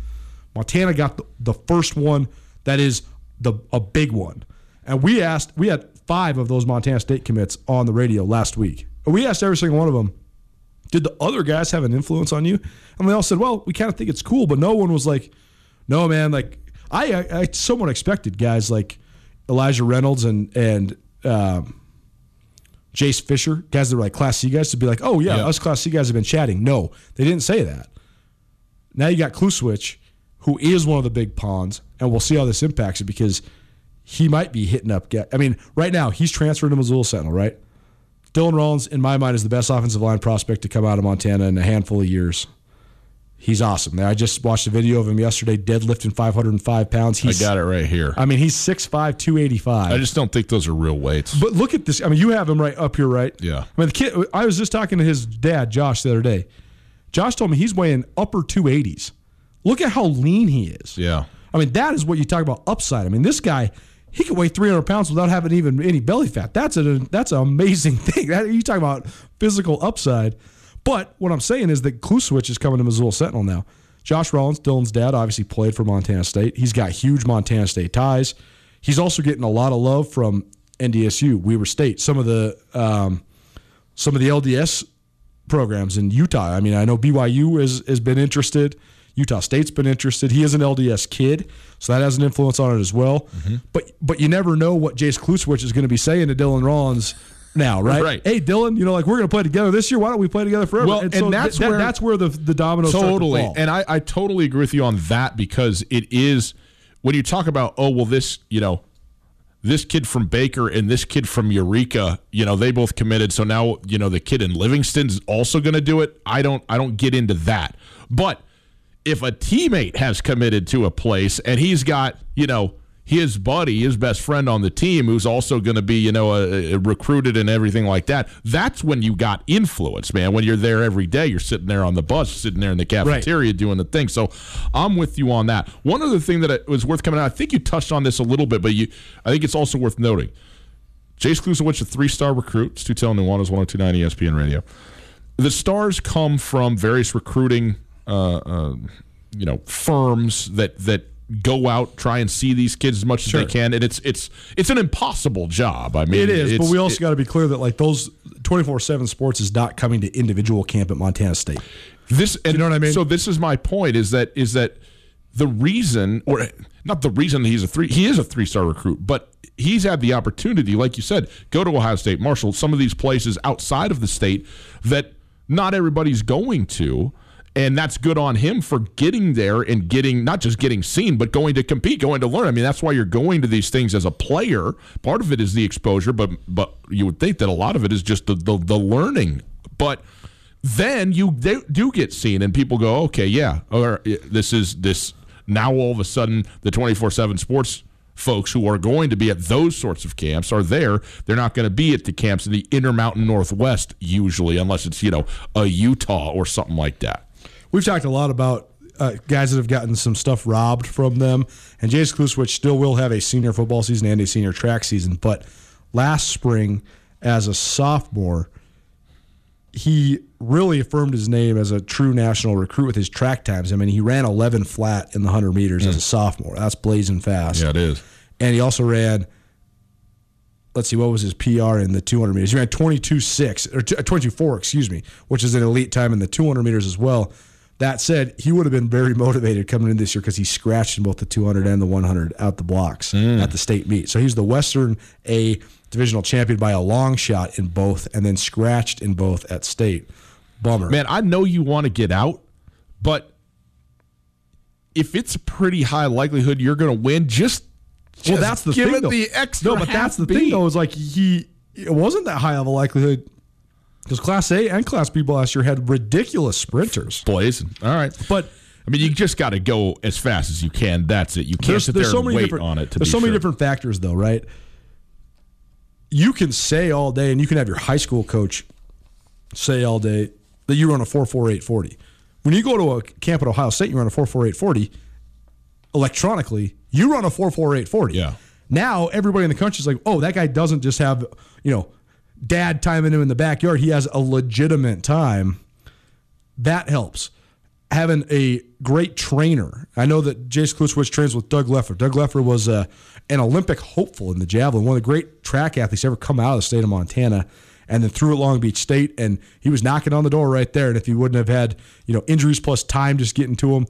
Montana got the, the first one that is the a big one. And we asked, we had five of those Montana State commits on the radio last week. We asked every single one of them, did the other guys have an influence on you? And they all said, well, we kind of think it's cool, but no one was like, no, man. Like I, I, somewhat expected guys like Elijah Reynolds and and um, Jace Fisher, guys that were like Class C guys, to be like, oh yeah, Yeah. us Class C guys have been chatting. No, they didn't say that. Now you got Klusowicz, who is one of the big pawns, and we'll see how this impacts it because he might be hitting up. I mean, right now he's transferred to Missoula Sentinel, right? Dylan Rollins, in my mind, is the best offensive line prospect to come out of Montana in a handful of years. He's awesome. I just watched a video of him yesterday, deadlifting 505 pounds. I got it right here. I mean, he's 6'5", 285. I just don't think those are real weights. But look at this. I mean, you have him right up here, right? Yeah. I mean, the kid. I was just talking to his dad, Josh, the other day. Josh told me he's weighing upper two eighties. Look at how lean he is. Yeah. I mean, that is what you talk about upside. I mean, this guy, he can weigh three hundred pounds without having even any belly fat. That's a that's an amazing thing. That, you talk about physical upside. But what I'm saying is that Klusowicz is coming to Missoula Sentinel now. Josh Rollins, Dylan's dad, obviously played for Montana State. He's got huge Montana State ties. He's also getting a lot of love from NDSU, Weber State, some of the um, some of the LDS programs in Utah. I mean, I know BYU has has been interested. Utah State's been interested. He is an LDS kid, so that has an influence on it as well. Mm-hmm. But but you never know what Jace Klusowicz is going to be saying to Dylan Rollins now, right? Right. Hey, Dylan, you know, like we're going to play together this year. Why don't we play together forever? Well, and so that's th- where- that's where the the dominoes to totally fall. and I, I totally agree with you on that because it is when you talk about oh well this you know this kid from baker and this kid from eureka you know they both committed so now you know the kid in livingston's also going to do it i don't i don't get into that but if a teammate has committed to a place and he's got you know his buddy, his best friend on the team, who's also going to be, you know, uh, recruited and everything like that. That's when you got influence, man. When you're there every day, you're sitting there on the bus, sitting there in the cafeteria doing the thing. So I'm with you on that. One other thing that was worth coming out, I think you touched on this a little bit, but you, I think it's also worth noting. Jace Klusowicz, a three-star recruit, Stu Tell Nuanez, 1029 ESPN Radio. The stars come from various recruiting, uh, uh, you know, firms that that go out try and see these kids as much Sure. as they can, and it's it's it's an impossible job. I mean, It is, but we also got to be clear that like those 24/7 sports is not coming to individual camp at Montana State. This and you know what I mean? So this is my point: is that is that the reason, or not the reason he's a three, he is a three star recruit, but he's had the opportunity, like you said, go to Ohio State, Marshall, some of these places outside of the state that not everybody's going to. And that's good on him for getting there and getting not just getting seen, but going to compete, going to learn. I mean, that's why you're going to these things as a player. Part of it is the exposure, but but you would think that a lot of it is just the the, the learning. But then you do get seen and people go okay yeah or this is this now all of a sudden the 24 7 sports folks who are going to be at those sorts of camps are there. They're not going to be at the camps in the Intermountain Northwest usually, unless it's, you know, a Utah or something like that. We've talked a lot about uh, guys that have gotten some stuff robbed from them, and Jace Klusowicz still will have a senior football season and a senior track season. But last spring, as a sophomore, he really affirmed his name as a true national recruit with his track times. I mean, he ran 11 flat in the 100 meters as a sophomore. That's blazing fast. Yeah, it is. And he also ran, let's see, what was his PR in the 200 meters? He ran 22.6, or 22.4, excuse me, which is an elite time in the 200 meters as well. That said, he would have been very motivated coming in this year because he scratched in both the 200 and the 100 out the blocks mm. at the state meet. So he's the Western A divisional champion by a long shot in both, and then scratched in both at state. Bummer. Man, I know you want to get out, but if it's a pretty high likelihood you're going to win, just, well, that's the give thing. it though. the extra. No, but that's the half thing though. Is like he it wasn't that high of a likelihood because Class A and Class B last year had ridiculous sprinters. blazing. All right, But I mean, you just got to go as fast as you can. That's it. You can't there's, sit there's there so and many wait different on it. To there's so many different factors though, right? You can say all day, and you can have your high school coach say all day that you run a four four eight forty. When you go to a camp at Ohio State, you run a four four eight forty. Electronically, you run a four four eight forty. Yeah. Now everybody in the country is like, oh, that guy doesn't just have you know dad timing him in the backyard. He has a legitimate time. That helps. Having a great trainer. I know that Jace Klusowicz trains with Doug Leffer. Doug Leffer was uh, an Olympic hopeful in the javelin, one of the great track athletes ever come out of the state of Montana, and then threw at Long Beach State. And he was knocking on the door right there. And if he wouldn't have had you know injuries plus time just getting to him,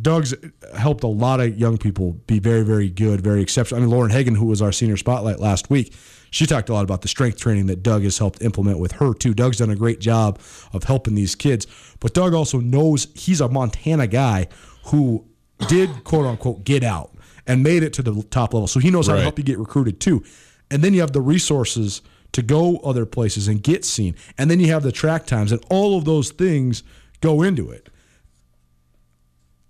Doug's helped a lot of young people be very, very good, very exceptional. I mean, Lauren Hagen, who was our senior spotlight last week, she talked a lot about the strength training that Doug has helped implement with her too. Doug's done a great job of helping these kids, but Doug also knows he's a Montana guy who did quote unquote get out and made it to the top level. So he knows how to help you get recruited too. And then you have the resources to go other places and get seen. And then you have the track times and all of those things go into it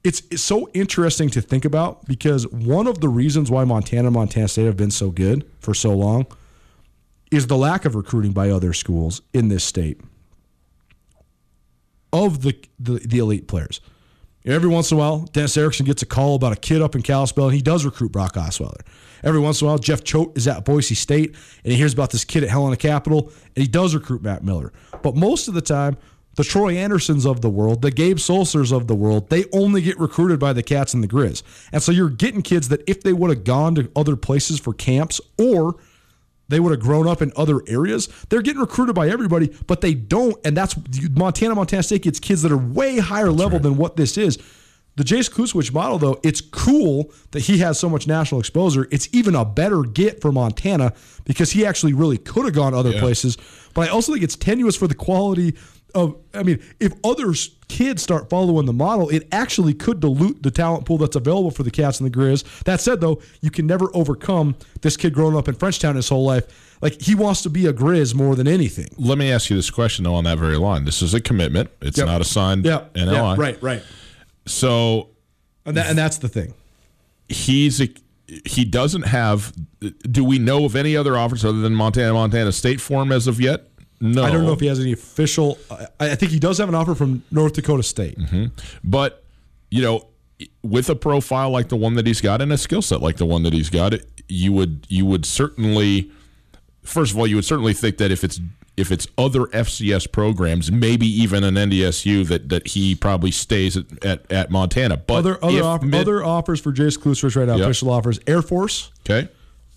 it's, it's so interesting to think about because one of the reasons why Montana and Montana State have been so good for so long is the lack of recruiting by other schools in this state of the the, the elite players. Every once in a while, Dennis Erickson gets a call about a kid up in Kalispell, and he does recruit Brock Osweiler. Every once in a while, Jeff Choate is at Boise State, and he hears about this kid at Helena Capital, and he does recruit Matt Miller. But most of the time, the Troy Andersons of the world, the Gabe Sulsers of the world, they only get recruited by the Cats and the Grizz. And so you're getting kids that if they would have gone to other places for camps or they would have grown up in other areas. They're getting recruited by everybody, but they don't. And that's Montana, Montana State gets kids that are way higher level than what this is. The Jace Klusowicz model, though, it's cool that he has so much national exposure. It's even a better get for Montana because he actually really could have gone other places. But I also think it's tenuous for the quality of. I mean, if other kids start following the model, it actually could dilute the talent pool that's available for the Cats and the Grizz. That said, though, you can never overcome this kid growing up in Frenchtown his whole life. Like he wants to be a Grizz more than anything. Let me ask you this question though on that very line. This is a commitment. It's Yep. not a signed Yeah, NLI. yeah, right, right. So And that, and that's the thing. he's a, he doesn't have. Do we know of any other offers other than Montana Montana State for him as of yet? No, I don't know if he has any official. I, I think he does have an offer from North Dakota State. Mm-hmm. But you know, with a profile like the one that he's got and a skill set like the one that he's got, you would you would certainly, first of all, you would certainly think that if it's if it's other FCS programs, maybe even an NDSU, that that he probably stays at, at, at Montana. But Other other off, mid- other offers for Jace Klusowicz right now. Yep. Official offers: Air Force, okay,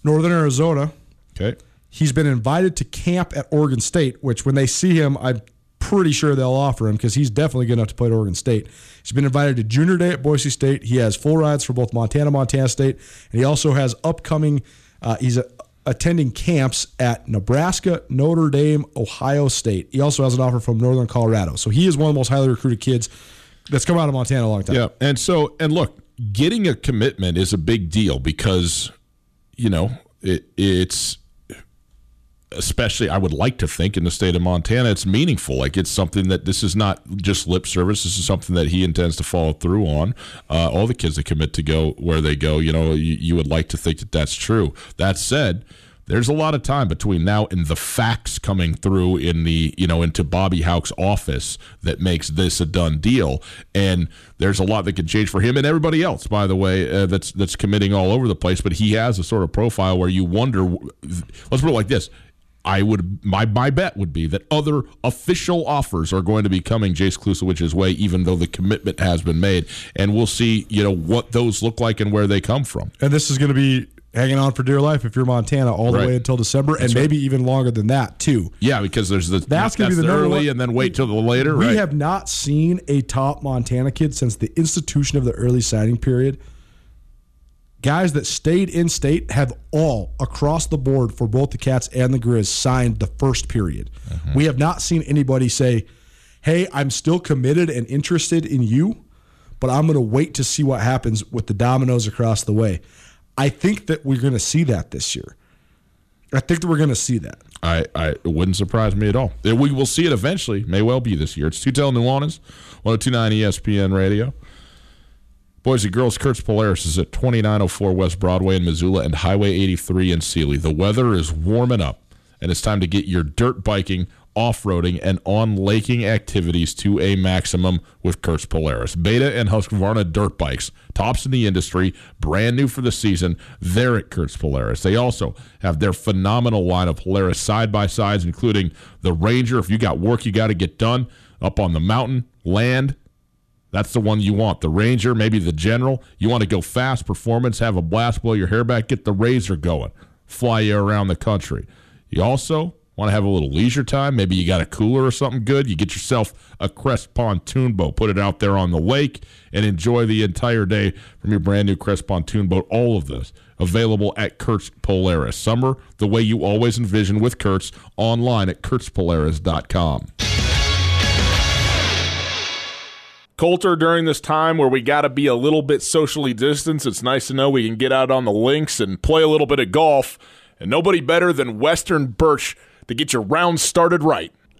Northern Arizona. okay, He's been invited to camp at Oregon State, which when they see him, I'm pretty sure they'll offer him because he's definitely good enough to play at Oregon State. He's been invited to junior day at Boise State. He has full rides for both Montana, Montana State, and he also has upcoming. Uh, he's uh attending camps at Nebraska, Notre Dame, Ohio State. He also has an offer from Northern Colorado. So he is one of the most highly recruited kids that's come out of Montana a long time. yeah. And so, and look, getting a commitment is a big deal because you know it, it's especially I would like to think in the state of Montana, it's meaningful. Like it's something that this is not just lip service. This is something that he intends to follow through on. Uh, all the kids that commit to go where they go, you know, you, you would like to think that that's true. That said, there's a lot of time between now and the facts coming through in the you know into Bobby Hauck's office that makes this a done deal and there's a lot that could change for him and everybody else by the way uh, that's that's committing all over the place but he has a sort of profile where you wonder let's put it like this I would my my bet would be that other official offers are going to be coming Jace Klusowicz's way, even though the commitment has been made, and we'll see you know what those look like and where they come from. And this is going to be hanging on for dear life if you're Montana all the Right. way until December, and That's maybe even longer than that too. Yeah, because there's the That's gonna be the the early one- and then wait till the later. We right? have not seen a top Montana kid since the institution of the early signing period. Guys that stayed in state have all across the board for both the Cats and the Grizz signed the first period. Mm-hmm. We have not seen anybody say, "Hey, I'm still committed and interested in you, but I'm going to wait to see what happens with the dominoes across the way." I think that we're going to see that this year. I think that we're going to see that. I, I it wouldn't surprise me at all. We will see it eventually. May well be this year. It's Tutel Nuanez, 1029 ESPN Radio. Boys and girls, Kurtz Polaris is at 2904 West Broadway in Missoula and Highway 83 in Seeley. The weather is warming up, and it's time to get your dirt biking, off roading, and on laking activities to a maximum with Kurtz Polaris. Beta and Husqvarna dirt bikes, tops in the industry, brand new for the season. They're at Kurtz Polaris. They also have their phenomenal line of Polaris side by sides, including the Ranger. If you got work you got to get done up on the mountain, land, that's the one you want. The Ranger, maybe the General. You want to go fast, performance, have a blast, blow your hair back, get the RZR going, fly you around the country. You also want to have a little leisure time. Maybe you got a cooler or something good. You get yourself a Crest pontoon boat, put it out there on the lake, and enjoy the entire day from your brand new Crest pontoon boat. All of this available at Kurtz Polaris. Summer the way you always envision with Kurtz online at kurtzpolaris.com. Colter, during this time where we got to be a little bit socially distanced, it's nice to know we can get out on the links and play a little bit of golf. And nobody better than Western Birch to get your round started right.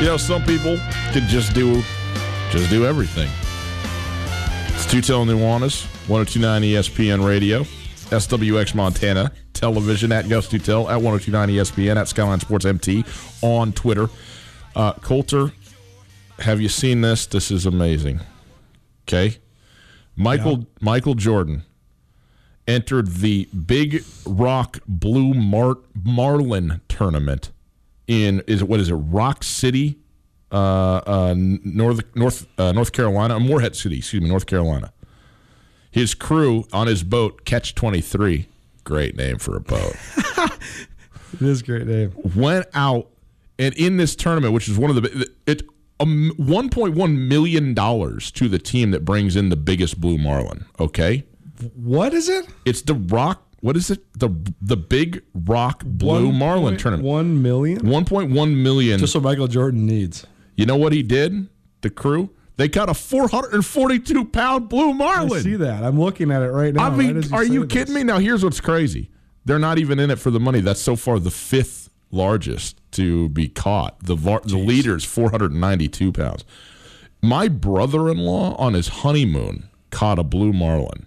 You know, some people could just do just do everything. It's Tutel Nuanez, 1029 ESPN Radio, SWX Montana, television at Gus Tutel, at 1029 ESPN, at Skyline Sports MT on Twitter. Uh, Colter, have you seen this? This is amazing. Okay. Michael Michael Jordan entered the Big Rock Blue Mar- Marlin tournament in is it what is it Rock City, uh, uh, North North uh, North Carolina, Morehead City, excuse me, North Carolina. His crew on his boat, Catch Twenty Three, great name for a boat, It is a great name. went out and in this tournament, which is one of the it um, one point one million dollars to the team that brings in the biggest blue marlin. Okay, What is it? it's the Rock. What is it? The the Big Rock Blue Marlin tournament. One million? One point one million. Just what Michael Jordan needs. You know what he did? The crew? They caught a 442 pound blue I marlin. see that. I'm looking at it right now. I right mean, as are you this. kidding me? Now, here's what's crazy. They're not even in it for the money. That's so far the fifth largest to be caught. The var- the leader is 492 pounds. My brother-in-law on his honeymoon caught a blue marlin.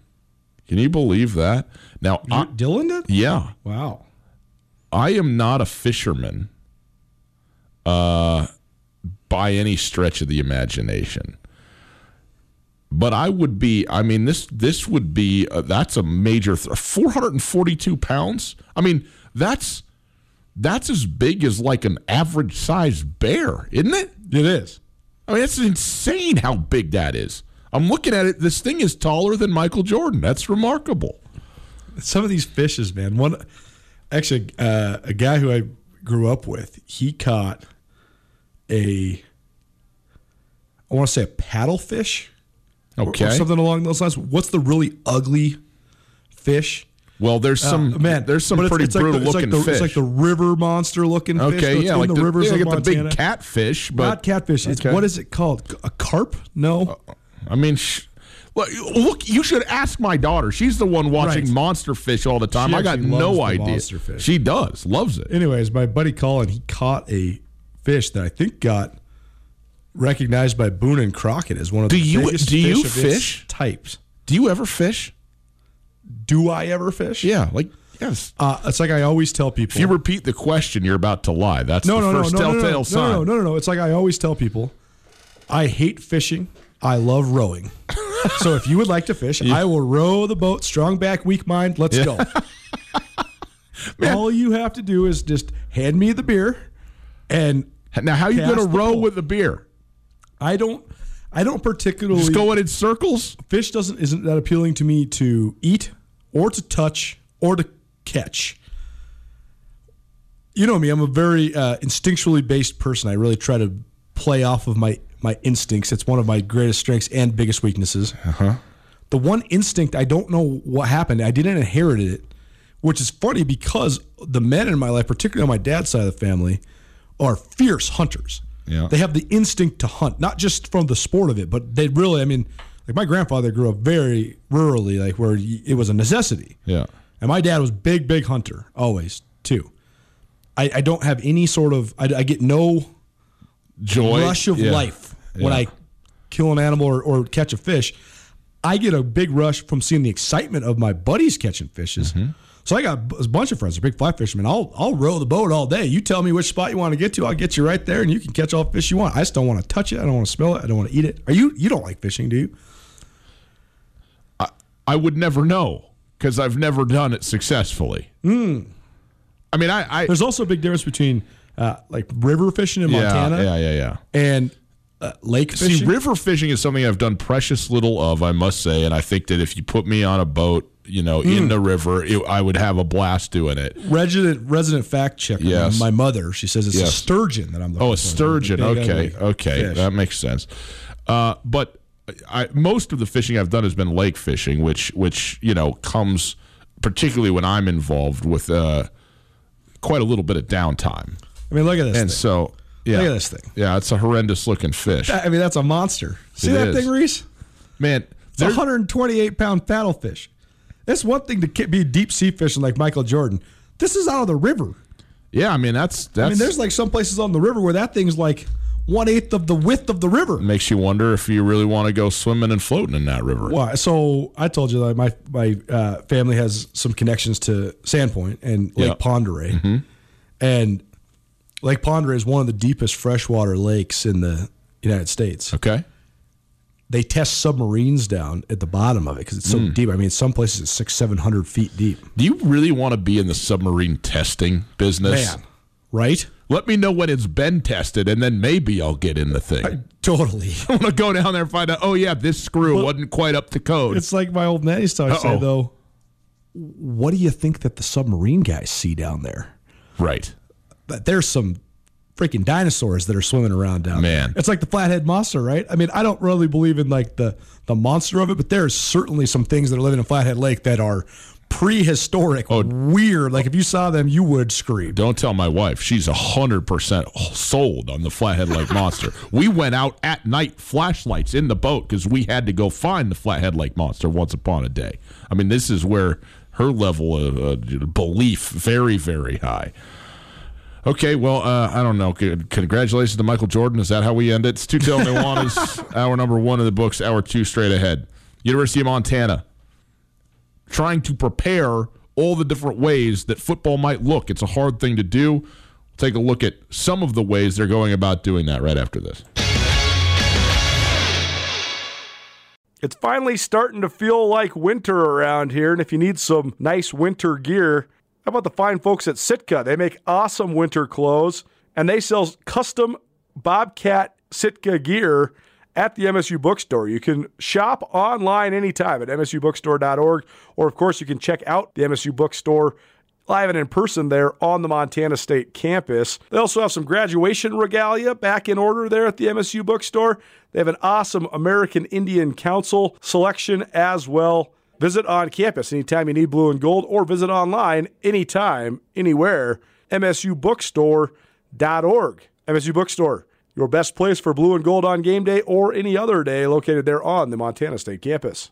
Can you believe that? Now, I, Dylan did? yeah, Wow. I am not a fisherman uh, by any stretch of the imagination. But I would be. I mean, this this would be. Uh, that's a major. Th- Four hundred and forty-two pounds. I mean, that's that's as big as like an average sized bear, isn't it? It is. I mean, it's insane how big that is. I'm looking at it. This thing is taller than Michael Jordan. That's remarkable. Some of these fishes, man. One, actually, uh, a guy who I grew up with, he caught a, I want to say a paddlefish. Okay. Or something along those lines. What's the really ugly fish? Well, there's Uh, some man, There's some it's- pretty it's like brutal the, it's looking like the, fish. It's like the river monster looking fish. Okay, that's yeah, in like the, the, rivers yeah, get the big catfish, but Not catfish. It's what is it called? A carp? No. I mean, sh- look, look, you should ask my daughter. She's the one watching Right. monster fish all the time. She I got no idea. She does, loves it. Anyways, my buddy Colin, he caught a fish that I think got recognized by Boone and Crockett as one of Do the you- biggest do you fish its fish? types. Do you ever fish? Do I ever fish? Yeah, like yes. Uh, it's like I always tell people. If you repeat the question, you're about to lie. That's no, the no, no, first no, no, telltale no, no, sign. no, no, no, no. It's like I always tell people, I hate fishing. I love rowing. so if you would like to fish, I will row the boat. Strong back, weak mind. Let's go. All you have to do is just hand me the beer, and Now, how are you going to row with the beer? I don't. I don't particularly Just going in circles? fish doesn't isn't that appealing to me to eat or to touch or to catch. You know me, I'm a very uh, instinctually based person. I really try to play off of my my instincts. It's one of my greatest strengths and biggest weaknesses. Uh-huh. The one instinct I don't know what happened. I didn't inherit it, which is funny because the men in my life, particularly on my dad's side of the family, are fierce hunters. Yeah. They have the instinct to hunt, not just from the sport of it, but they really, I mean, like my grandfather grew up very rurally, like where it was a necessity. Yeah. And my dad was big, big hunter, always, too. I, I don't have any sort of, I, I get no Joy. rush of Yeah. life when Yeah. I kill an animal or, or catch a fish. I get a big rush from seeing the excitement of my buddies catching fishes. Mm-hmm. So I got a bunch of friends, they're big fly fishermen. I'll I'll row the boat all day. You tell me which spot you want to get to, I'll get you right there, and you can catch all the fish you want. I just don't want to touch it. I don't want to smell it. I don't want to eat it. Are you you don't like fishing, do you? I would never know because I've never done it successfully. I mean, I, I There's also a big difference between uh, like river fishing in yeah, Montana yeah, yeah, yeah. and uh, lake fishing. See, river fishing is something I've done precious little of, I must say, and I think that if you put me on a boat, you know, Hmm. in the river, it, I would have a blast doing it. resident resident fact checker. Yes. my mother. She says it's a sturgeon that I'm looking Oh, a sturgeon. Big, Okay, okay, that makes sense. Uh, but I, most of the fishing I've done has been lake fishing, which which you know comes particularly when I'm involved with uh, quite a little bit of downtime, I mean, look at this. and thing. so yeah, Look at this thing. Yeah, it's a horrendous looking fish, I mean, that's a monster. See It that is. thing, Reese? man. It's a 128 pound paddlefish. It's one thing to be deep sea fishing like Michael Jordan. This is out of the river. Yeah, I mean that's that's I mean, there's like some places on the river where that thing's like one eighth of the width of the river. makes you wonder if you really want to go swimming and floating in that river. Why? So I told you that my my uh, family has some connections to Sandpoint and Lake Yeah. Pend Oreille, and Lake Pend Oreille is one of the deepest freshwater lakes in the United States. Okay. They test submarines down at the bottom of it because it's so hmm. deep. I mean, some places it's six, seven hundred feet deep. Do you really want to be in the submarine testing business? Man, right? Let me know when it's been tested, and then maybe I'll get in the thing. Totally. I want to go down there and find out. Oh yeah, this screw wasn't quite up to code. It's like my old man used to always say, though. What do you think that the submarine guys see down there? right. But there's some freaking dinosaurs that are swimming around down Man. there. It's like the flathead monster, right? I mean, I don't really believe in like the the monster of it, but there's certainly some things that are living in Flathead Lake that are prehistoric, Oh. weird. Like if you saw them, you would scream. Don't tell my wife. She's 100% sold on the Flathead Lake Monster. we went out at night, flashlights in the boat, because we had to go find the Flathead Lake Monster once upon a day. I mean, this is where her level of uh, belief very, very high. Okay, well, uh, I don't know. Congratulations to Michael Jordan. Is that how we end it? It's Tutel Nuanez, hour number one of the books, hour two straight ahead. University of Montana, trying to prepare all the different ways that football might look. It's a hard thing to do. We'll take a look at some of the ways they're going about doing that right after this. It's finally starting to feel like winter around here, and if you need some nice winter gear, how about the fine folks at Sitka? They make awesome winter clothes, and they sell custom Bobcat Sitka gear at the MSU bookstore. You can shop online anytime at msubookstore.org, or of course, you can check out the MSU bookstore live and in person there on the Montana State campus. They also have some graduation regalia back in order there at the MSU bookstore. They have an awesome American Indian Council selection as well. Visit on campus anytime you need blue and gold, or visit online anytime, anywhere. MSUbookstore.org. MSU Bookstore, your best place for blue and gold on game day or any other day, located there on the Montana State campus.